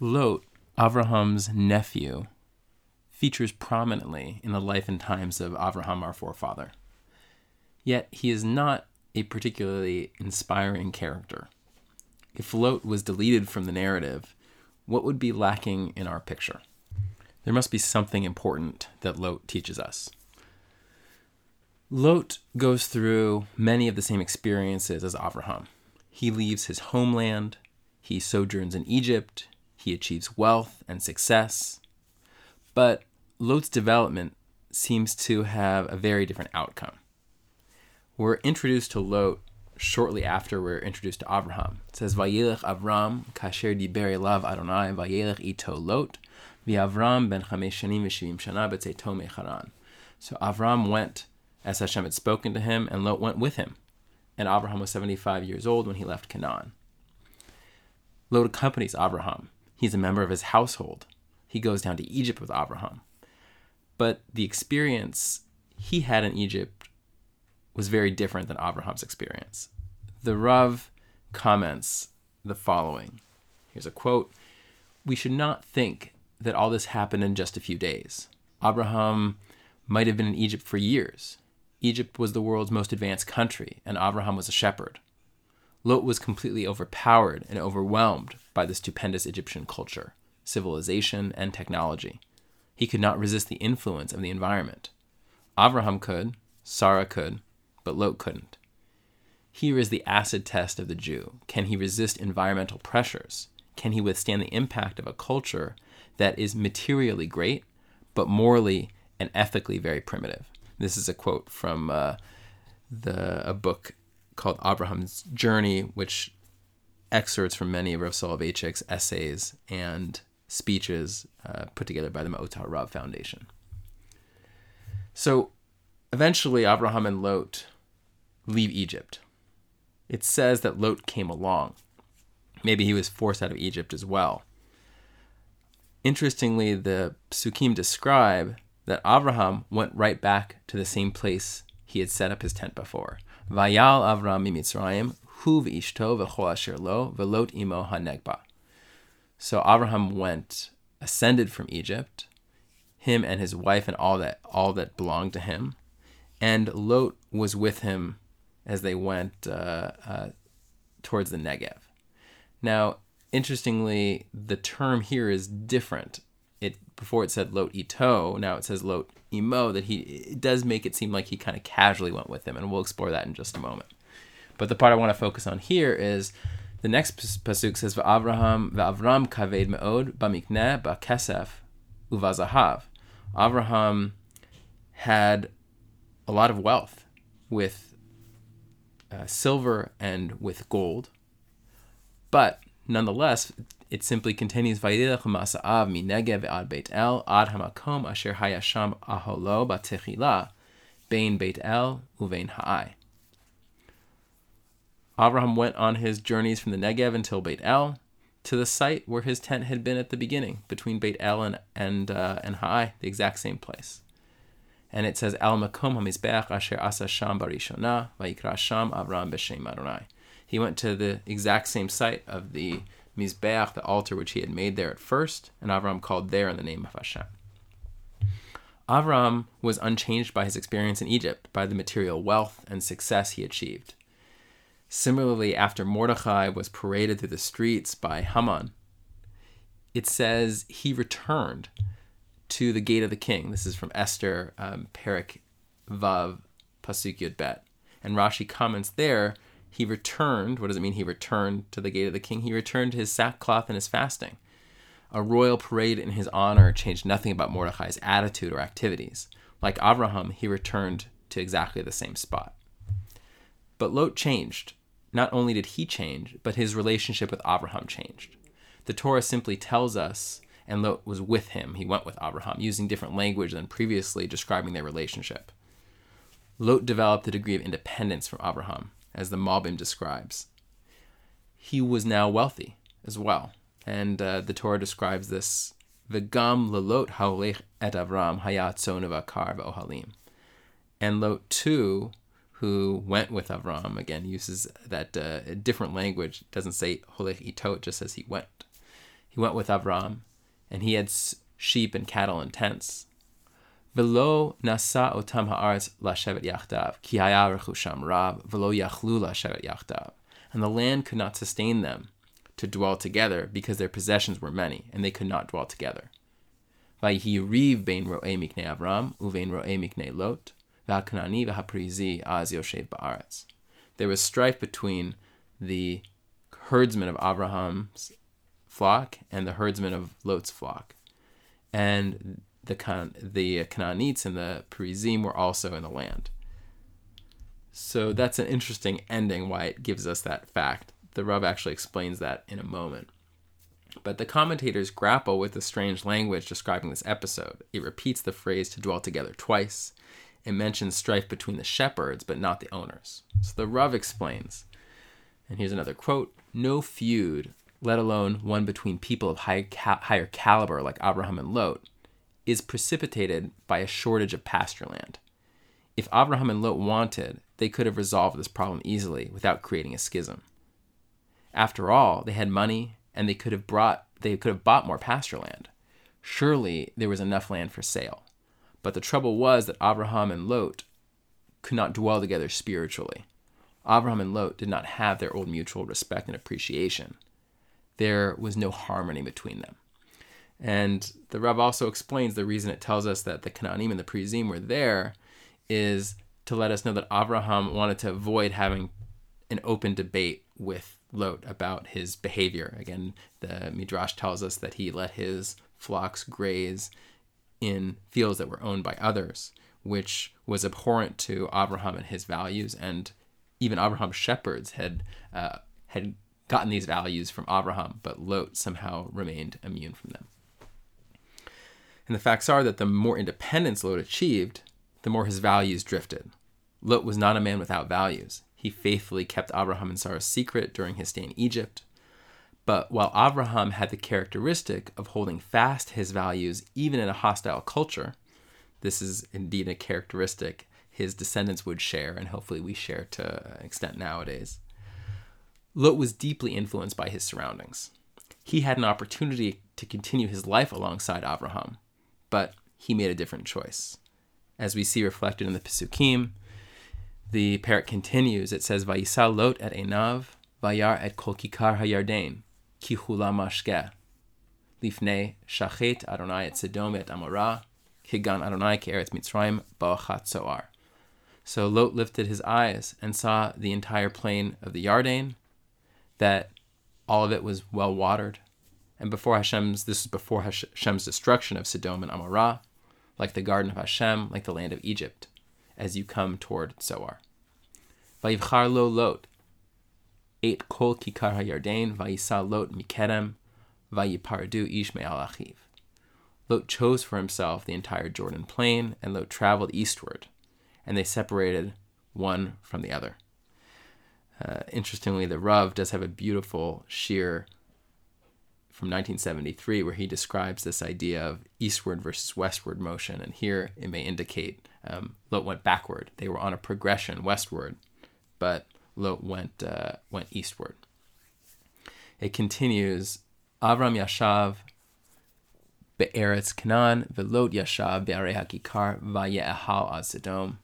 Lot, Avraham's nephew, features prominently in the life and times of Avraham, our forefather. Yet he is not a particularly inspiring character. If Lot was deleted from the narrative, what would be lacking in our picture? There must be something important that Lot teaches us. Lot goes through many of the same experiences as Avraham. He leaves his homeland, he sojourns in Egypt, he achieves wealth and success. But Lot's development seems to have a very different outcome. We're introduced to Lot shortly after we're introduced to Abraham. It says, Vayelech Avram, kasher diber elav Adonai, vayelech ito Lot, v'Avram ben chamesh shanim v'shivim shana b'tzeito mecharan. So Avram went as Hashem had spoken to him, and Lot went with him. And Abraham was 75 years old when he left Canaan. Lot accompanies Abraham. He's a member of his household. He goes down to Egypt with Abraham. But the experience he had in Egypt was very different than Abraham's experience. The Rav comments the following. Here's a quote We should not think that all this happened in just a few days. Abraham might have been in Egypt for years. Egypt was the world's most advanced country, and Abraham was a shepherd. Lot was completely overpowered and overwhelmed by the stupendous Egyptian culture, civilization, and technology. He could not resist the influence of the environment. Abraham could, Sarah could, but Lot couldn't. Here is the acid test of the Jew. Can he resist environmental pressures? Can he withstand the impact of a culture that is materially great, but morally and ethically very primitive? This is a quote from uh, the a book called Abraham's Journey, which excerpts from many of Soloveitchik's essays and speeches uh, put together by the Me'ot HaRav Foundation. So eventually, Abraham and Lot leave Egypt. It says that Lot came along. Maybe he was forced out of Egypt as well. Interestingly, the Psukim describe that Abraham went right back to the same place he had set up his tent before. Vayal Avram Mitzrayim, hu v'ishto v'chol asher lo, v'lot imo hanegba. So Abraham went, ascended from Egypt, him and his wife and all that all that belonged to him, and Lot was with him as they went uh, uh, towards the Negev. Now, interestingly, the term here is different it before it said Lot Ito, now it says Lot Imo, that he it does make it seem like he kind of casually went with him, and we'll explore that in just a moment. But the part I want to focus on here is the next pasuk says Va'avraham Va'avram kaved me'od ba'mikneh ba'kesef uvazahav. Avraham had a lot of wealth with uh, silver and with gold, but nonetheless, it simply continues Vayilech Masa'av minegev ad Beit El ad hamakom asher hayasham aholo batechila bein Beit El uvein ha'ai. Abraham went on his journeys from the Negev until Beit El, to the site where his tent had been at the beginning, between Beit El and and uh, and Ha'ai, the exact same place. And it says Al Makom HaMizbeach Asher Asa Sham Barishona Vayikra Sham Avram B'Shem Adonai. He went to the exact same site of the Mizbeach, the altar which he had made there at first, and Avram called there in the name of Hashem. Avram was unchanged by his experience in Egypt, by the material wealth and success he achieved. Similarly, after Mordechai was paraded through the streets by Haman, it says he returned to the gate of the king. This is from Esther, um, Perek Vav, Pasuk Yud Bet. And Rashi comments there he returned. What does it mean? He returned to the gate of the king. He returned to his sackcloth and his fasting. A royal parade in his honor changed nothing about Mordecai's attitude or activities. Like Abraham, he returned to exactly the same spot. But Lot changed. Not only did he change, but his relationship with Abraham changed. The Torah simply tells us, and Lot was with him, he went with Abraham, using different language than previously describing their relationship. Lot developed a degree of independence from Abraham as the Malbim describes. He was now wealthy as well. And uh, the Torah describes this V'gam lelot haolech et Avram hayat akar v'ohalim. And Lot too, who went with Avram, again uses that uh, different language. It doesn't say holech ito, it just says he went. He went with Avram, and he had sheep and cattle and tents. Velo nasa otam haaretz lashevet yachdav, ki haya rechusham rab, velo yachlu lashevet yachdav. And the land could not sustain them to dwell together because their possessions were many, and they could not dwell together. Vayihi riv bein ro'e mikne Avram, uvein ro'e mikne Lot, v'ha'kanani v'ha'prizi az yoshev ba'aretz. There was strife between the herdsmen of Abraham's flock and the herdsmen of Lot's flock. And the Can- the Canaanites and the Perizim were also in the land. So that's an interesting ending. Why it gives us that fact. The Rav actually explains that in a moment. But the commentators grapple with the strange language describing this episode. It repeats the phrase to dwell together twice. It mentions strife between the shepherds, but not the owners. So the Rav explains, and here's another quote No feud, let alone one between people of high ca- higher caliber like Abraham and Lot, is precipitated by a shortage of pasture land. If Abraham and Lot wanted, they could have resolved this problem easily without creating a schism. After all, they had money and they could have brought they could have bought more pasture land. Surely there was enough land for sale. But the trouble was that Abraham and Lot could not dwell together spiritually. Abraham and Lot did not have their old mutual respect and appreciation. There was no harmony between them. And the Rav also explains the reason it tells us that the Canaanim and the Perizim were there is to let us know that Abraham wanted to avoid having an open debate with Lot about his behavior. Again, the Midrash tells us that he let his flocks graze in fields that were owned by others, which was abhorrent to Abraham and his values. And even Abraham's shepherds had uh, had gotten these values from Abraham, but Lot somehow remained immune from them. And the facts are that the more independence Lot achieved, the more his values drifted. Lot was not a man without values. He faithfully kept Abraham and Sarah's secret during his stay in Egypt. But while Abraham had the characteristic of holding fast his values even in a hostile culture, this is indeed a characteristic his descendants would share, and hopefully we share to an extent nowadays. Lot was deeply influenced by his surroundings. He had an opportunity to continue his life alongside Abraham, but he made a different choice. As we see reflected in the Pesukim, the parak continues. It says, "Vayisa Lot et Enav, vayar et kol kikar hayarden, ki hula mashke, lifnei shachet Adonai et Sodom et Amorah, higan Adonai ke'eretz Mitzrayim ba'achat soar." So Lot lifted his eyes and saw the entire plain of the Yarden, that all of it was well watered. And before Hashem's, this is before Hashem's destruction of Sodom and Amorah, like the garden of Hashem, like the land of Egypt, as you come toward Zoar. Vayivchar lo Lot, ate kol kikar hayarden, vayisa Lot mikerem, vayipardu ish me'al achiv. Lot chose for himself the entire Jordan plain, and Lot traveled eastward and they separated one from the other. Uh, interestingly, the Rav does have a beautiful shiur from 1973 where he describes this idea of eastward versus westward motion. And here it may indicate um, Lot went backward. They were on a progression westward, but Lot went, uh, went eastward. It continues Avram Yashav be'eretz Canaan, velot Yashav be'arei hakikar, vaye'ehal ad Sodom.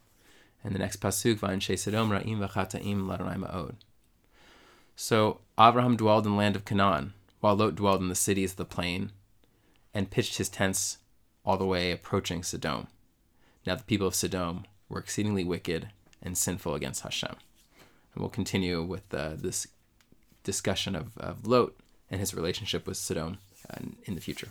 And the next pasuk, Va'anshe Sodom ra'im v'chataim ladonai ma'od. So Abraham dwelled in the land of Canaan, while Lot dwelled in the cities of the plain, and pitched his tents all the way approaching Sodom. Now the people of Sodom were exceedingly wicked and sinful against Hashem. And we'll continue with uh, this discussion of, of Lot and his relationship with Sodom uh, in the future.